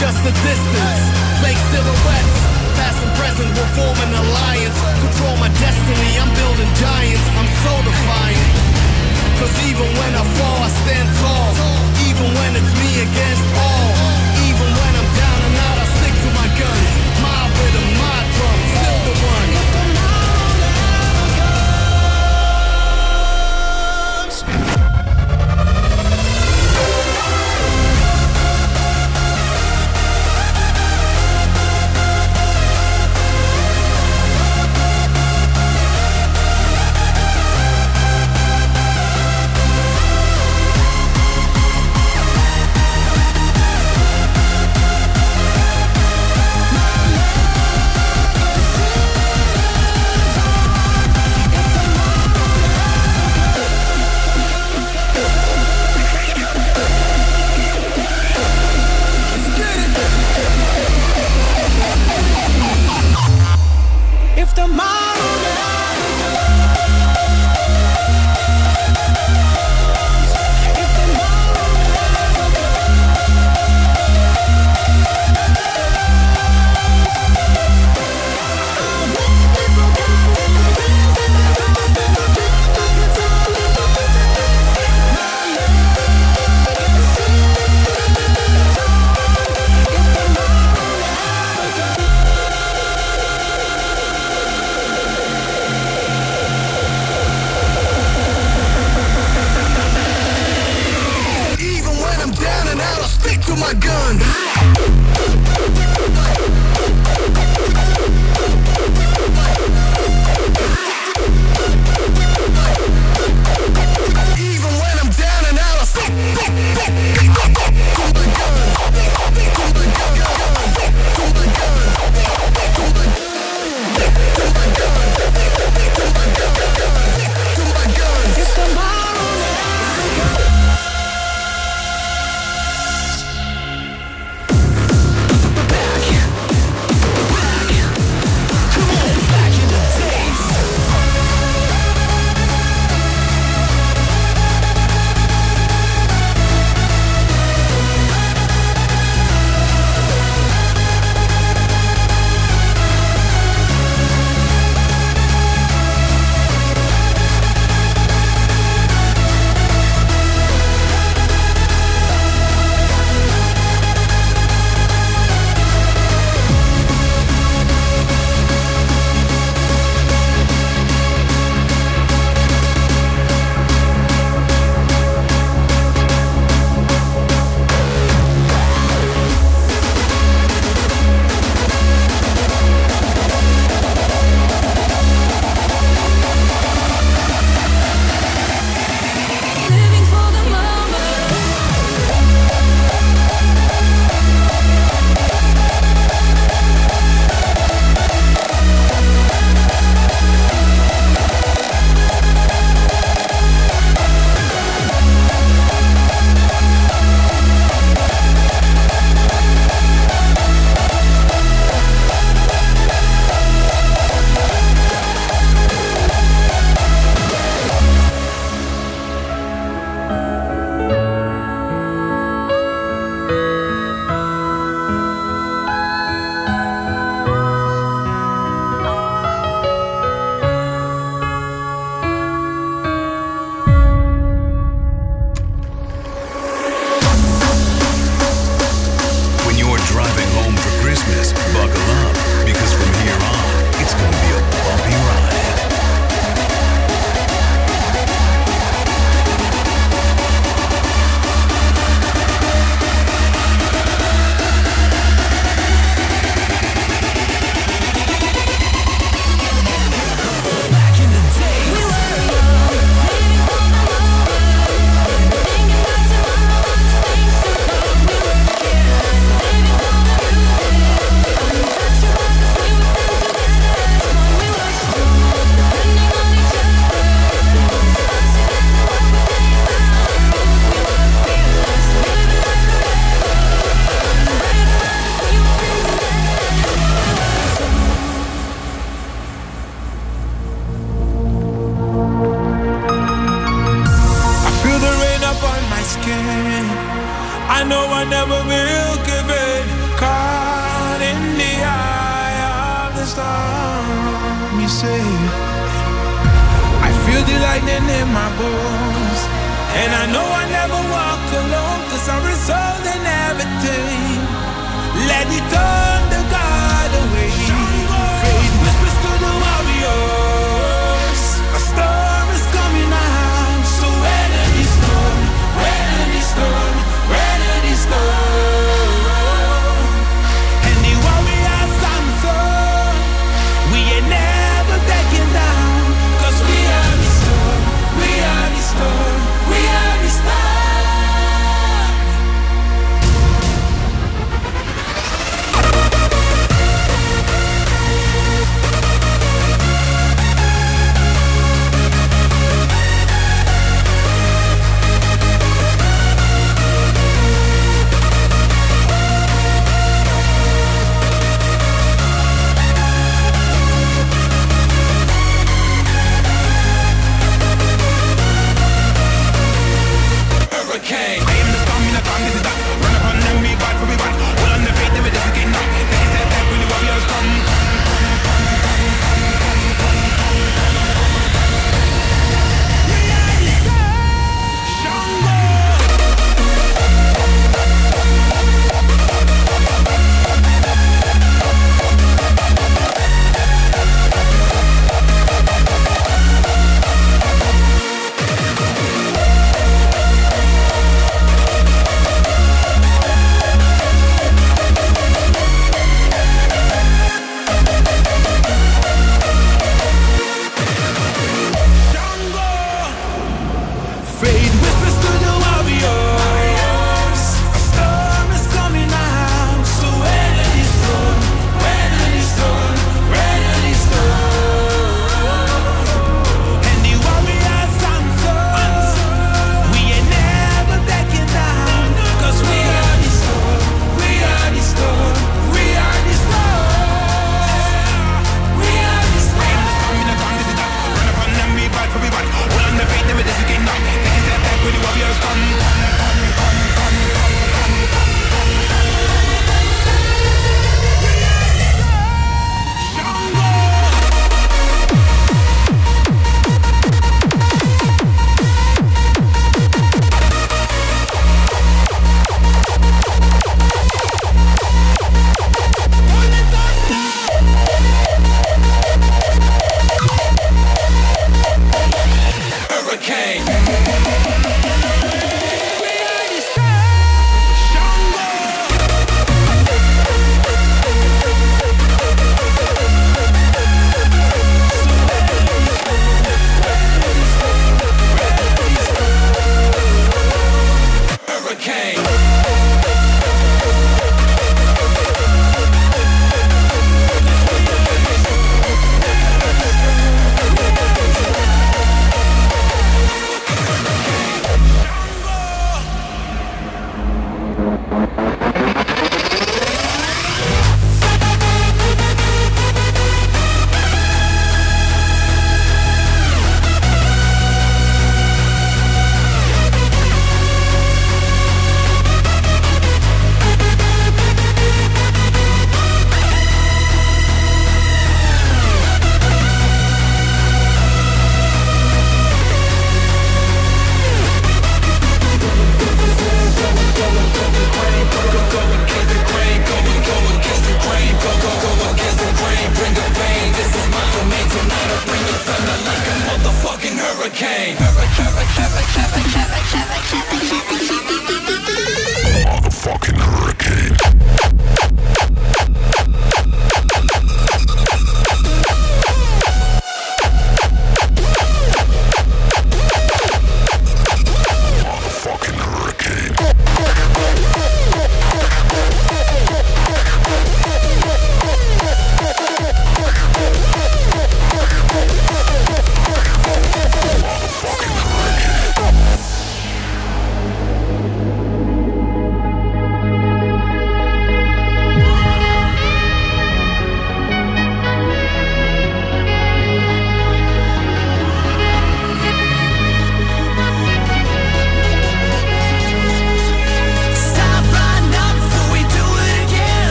just a distance. Fake silhouettes. Past and present will form an alliance. Control my destiny. I'm building giants. I'm so defiant. Cause even when I fall, I stand tall. Even when it's me against all.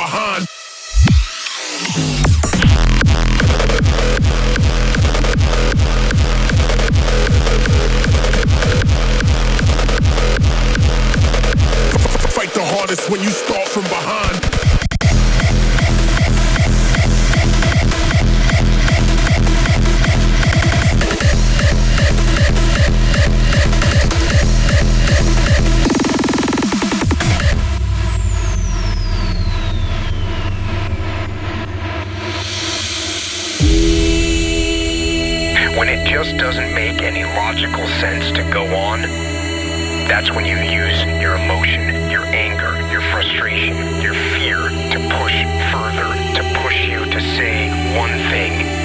behind. Fight the hardest when you start from behind. That's when you use your emotion, your anger, your frustration, your fear to push further, to push you to say one thing.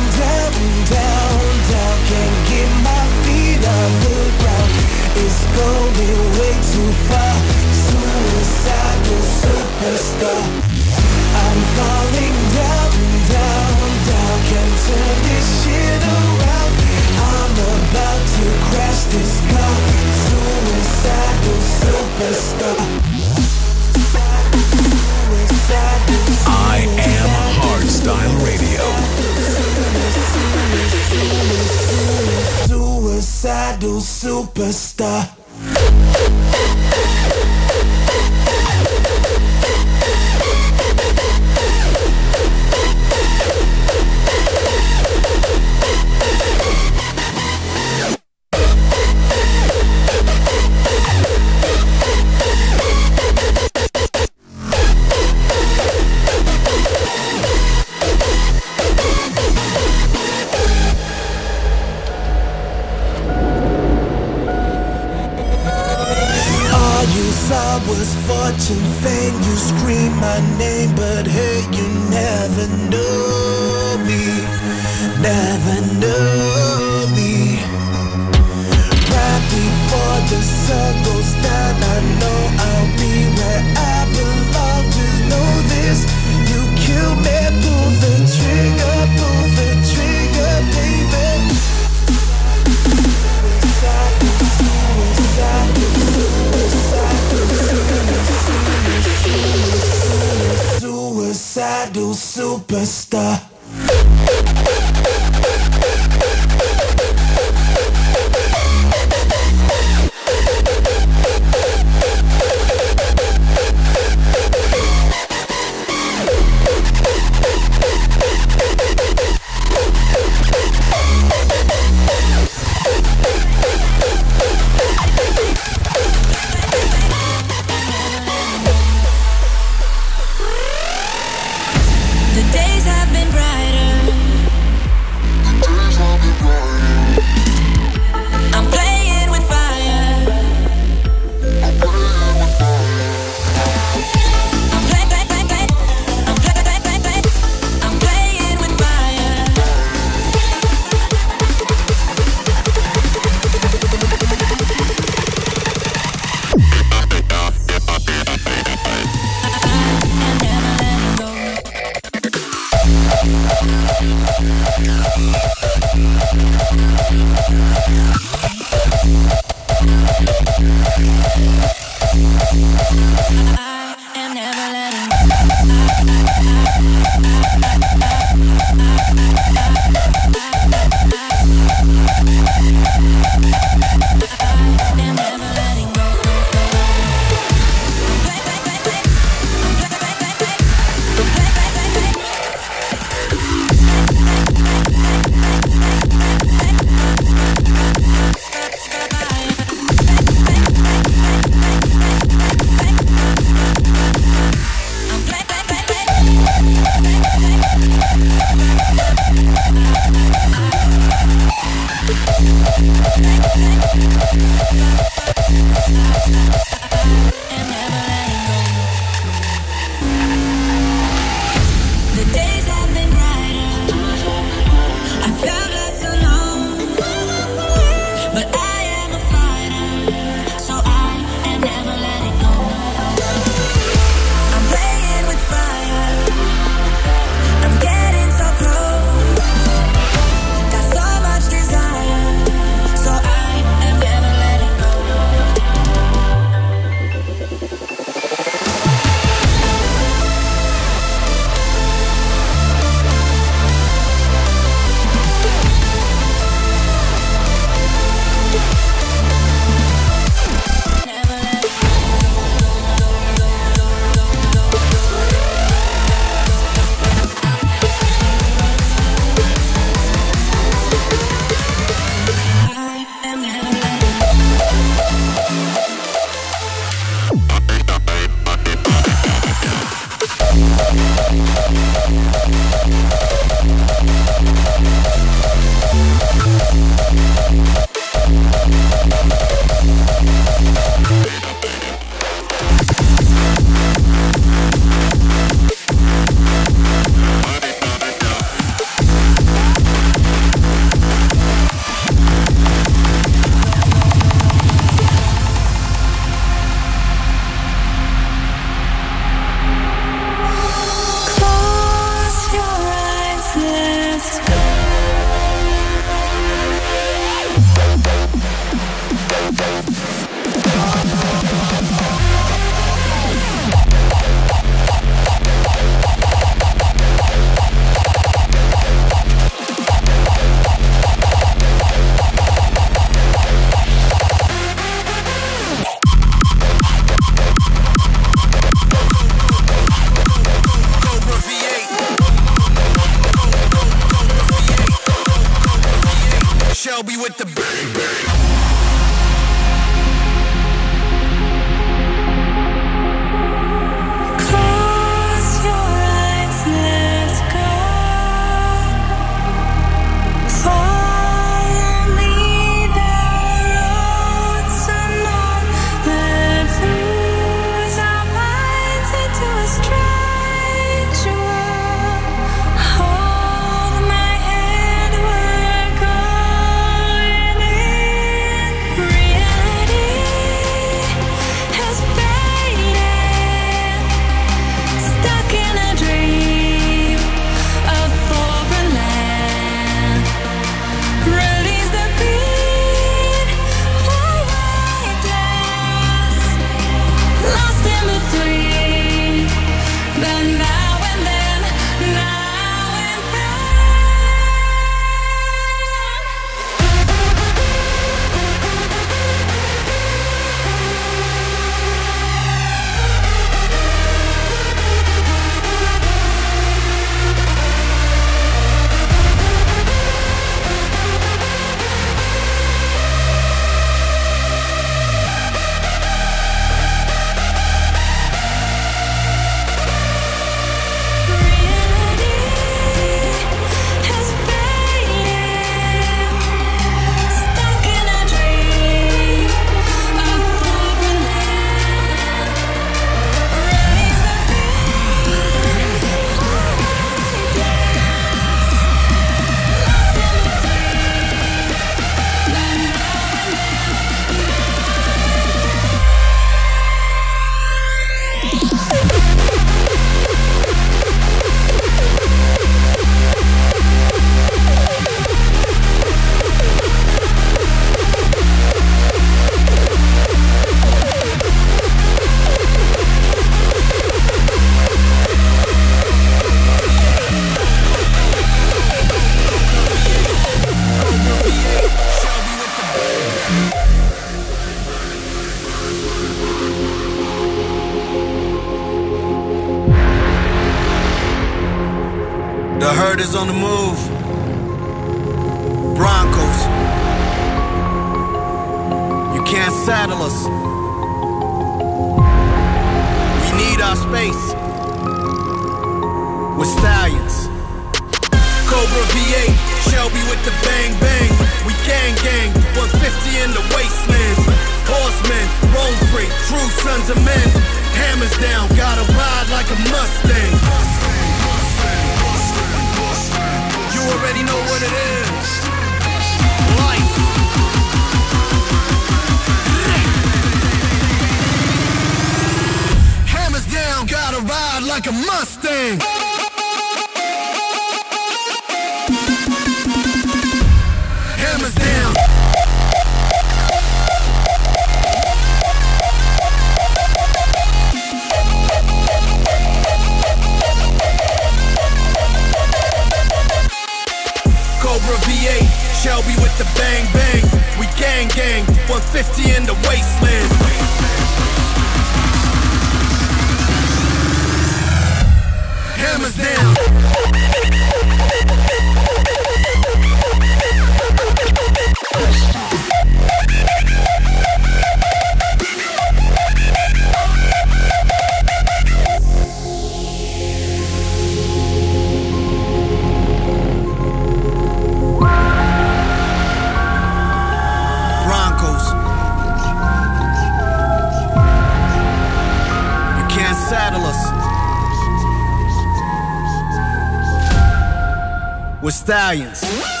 We're stallions.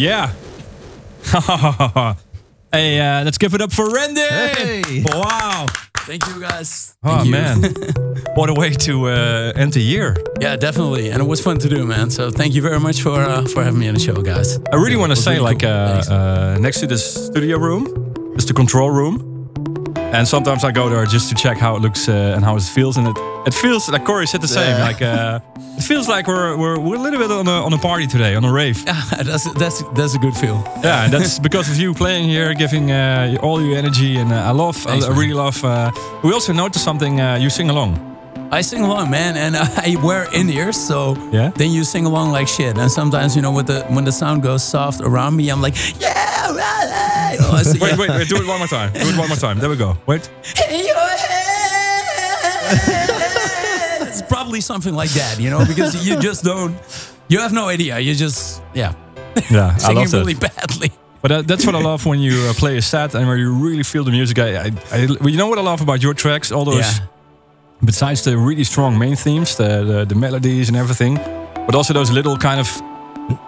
Yeah. hey, uh, let's give it up for Ran-D. Hey. Wow. Thank you guys. Oh Thank you. man, what a way to uh, end the year. Yeah, definitely, and it was fun to do, man. So thank you very much for uh, for having me on the show, guys. I really want to say, really like, cool. uh, uh, next to this studio room is the control room, and sometimes I go there just to check how it looks uh, and how it feels, and it it feels like Corey said the same. Like, uh, it feels like we're we're we're a little bit on a on a party today, on a rave. Yeah, that's that's that's a good feel. Yeah, and that's because of you playing here, giving uh, all your energy, and uh, I love, Thanks, I, man. really love. Uh, we also noticed something. Uh, you sing along. I sing along, man, and I wear in ears, so Yeah? then you sing along like shit. And sometimes, you know, with the when the sound goes soft around me, I'm like, yeah, right. Oh, I Wait, yeah. wait, wait! Do it one more time. Do it one more time. There we go. Wait. Probably something like that, you know, because you just don't, you have no idea. You just, yeah, Yeah, I singing love that. really badly. But that, that's what I love when you uh, play a set and where you really feel the music. I, I, I, you know what I love about your tracks? All those, Yeah. besides the really strong main themes, the, the the melodies and everything, but also those little kind of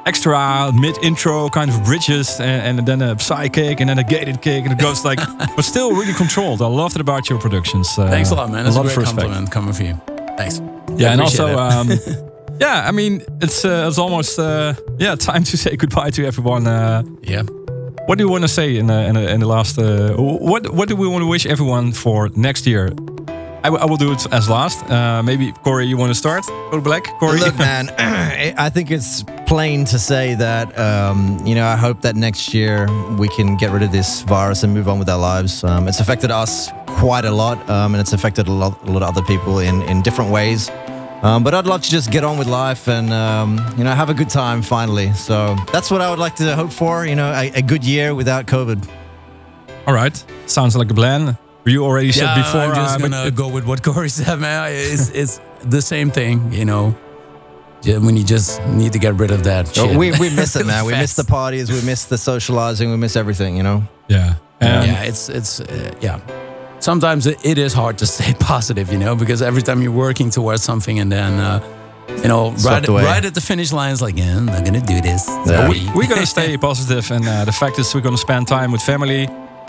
extra mid intro kind of bridges and, and then a psy kick and then a gated kick and it goes like, but still really controlled. I loved it about your productions. Uh, Thanks a lot, man. That's a, lot of great compliment coming for you. Thanks. Yeah, I and also, um, yeah, I mean, it's uh, it's almost uh, yeah time to say goodbye to everyone. Uh, yeah. What do you want to say in the, in the, in the last? Uh, what what do we want to wish everyone for next year? I, w- I will do it as last. Uh, maybe Corey, you want to start? Go black, Corey. Look, man, I think it's plain to say that, um, you know, I hope that next year we can get rid of this virus and move on with our lives. Um, it's affected us quite a lot, um, and it's affected a lot, a lot of other people in, in different ways. Um, but I'd love to just get on with life and, um, you know, have a good time finally. So that's what I would like to hope for, you know, a, a good year without COVID. All right, sounds like a plan. You already said yeah, before. I'm just uh, gonna go with what Corey said, man. It's, it's the same thing, you know. Ju- When you just need to get rid of that Oh, shit. we, we miss it, man. We miss the parties, we miss the socializing, we miss everything, you know? Yeah. Um, yeah, it's it's uh, yeah. Sometimes it, it is hard to stay positive, you know, because every time you're working towards something and then uh, you know, right, right at the finish line, it's like, yeah, I'm not gonna do this. Yeah. We, we're gonna stay positive, and uh, the fact is, we're gonna spend time with family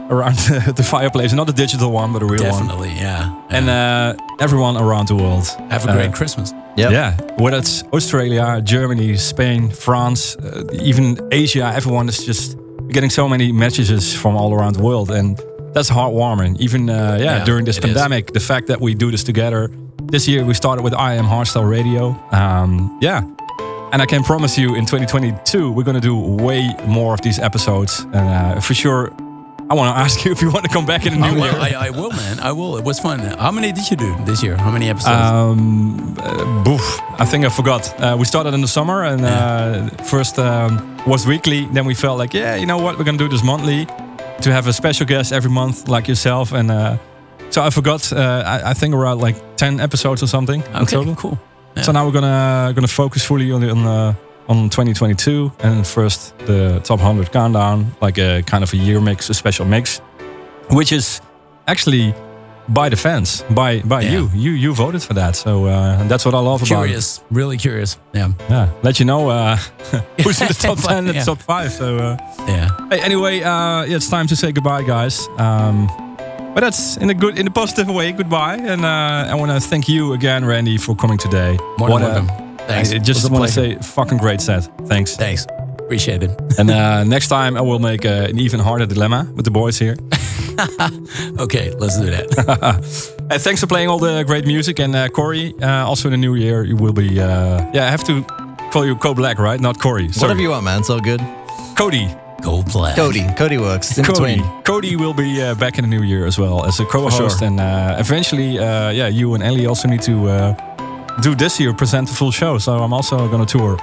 around the fireplace, not a digital one, but a real one. Definitely, yeah. And uh, everyone around the world. Have a great Uh, Christmas. Yep. Yeah, whether it's Australia, Germany, Spain, France, uh, even Asia, everyone is just getting so many messages from all around the world, and that's heartwarming. Even uh, yeah, Yeah, during this it is. pandemic, the fact that we do this together. This year we started with I Am Hardstyle Radio. Um, yeah, and I can promise you, in 2022 we're gonna do way more of these episodes, and uh, for sure. I want to ask you if you want to come back in a new Oh, year. I, I will, man. I will. It was fun. How many did you do this year? How many episodes? Um, uh, boof, I think I forgot. Uh, we started in the summer, and uh, first um, was weekly. Then we felt like, yeah, you know what, we're gonna do this monthly to have a special guest every month, like yourself. And uh, so I forgot. Uh, I, I think around like ten episodes or something in okay, total. cool. So now we're gonna gonna focus fully on the, on uh, on 2022 and first the top 100 countdown, like a kind of a year mix, a special mix, which is actually by the fans, by by Yeah. you. You you voted for that, so uh, that's what I love about it. Curious, really curious. Yeah, Yeah, let you know uh, who's in the top 10 and the Yeah. top 5. So uh, yeah. hey, anyway, uh, yeah, it's time to say goodbye, guys. Um, but that's in a good, in a positive way. Goodbye, and uh, I want to thank you again, Ran-D, for coming today. More than welcome. Thanks. I just want to say, fucking great set. Thanks. Thanks. Appreciate it. And uh, next time I will make uh, an even harder dilemma with the boys here. Okay, let's do that. Hey, thanks for playing all the great music. And uh, Corey, uh, also in the new year, you will be. Uh, yeah, I have to call you Co Black, right? Not Corey. Sorry. Whatever you want, man. It's all good. Cody. Gold black. Cody. Cody works. In Cody. between. Cody will be uh, back in the new year as well as a co-host, sure. and uh, eventually, uh, yeah, you and Ellie also need to uh, do this year, present the full show. So I'm also going to tour,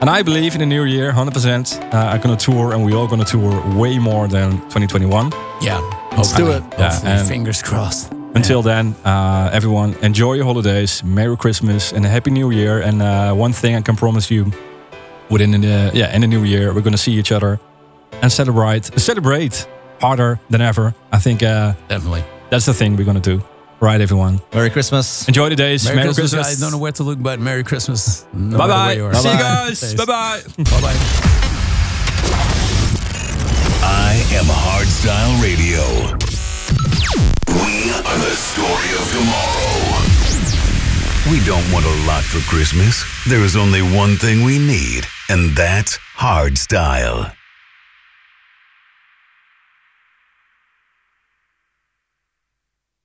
and I believe in the new year, 100. percent uh, I'm going to tour, and we all going to tour way more than 2021. Yeah. Let's do it. Yeah, fingers crossed. Until then, uh, everyone, enjoy your holidays, Merry Christmas, and a Happy New Year. And uh, one thing I can promise you, within the yeah in the new year, we're going to see each other and celebrate celebrate harder than ever. I think uh, Definitely. that's the thing we're going to do. Right, everyone. Merry Christmas. Enjoy the days. Merry, Merry Christmas. Christmas. I don't know where to look, but Merry Christmas. No bye bye. See you guys. Bye bye. Bye bye. I am Hardstyle Radio. We are the story of tomorrow. We don't want a lot for Christmas. There is only one thing we need, and that's hardstyle.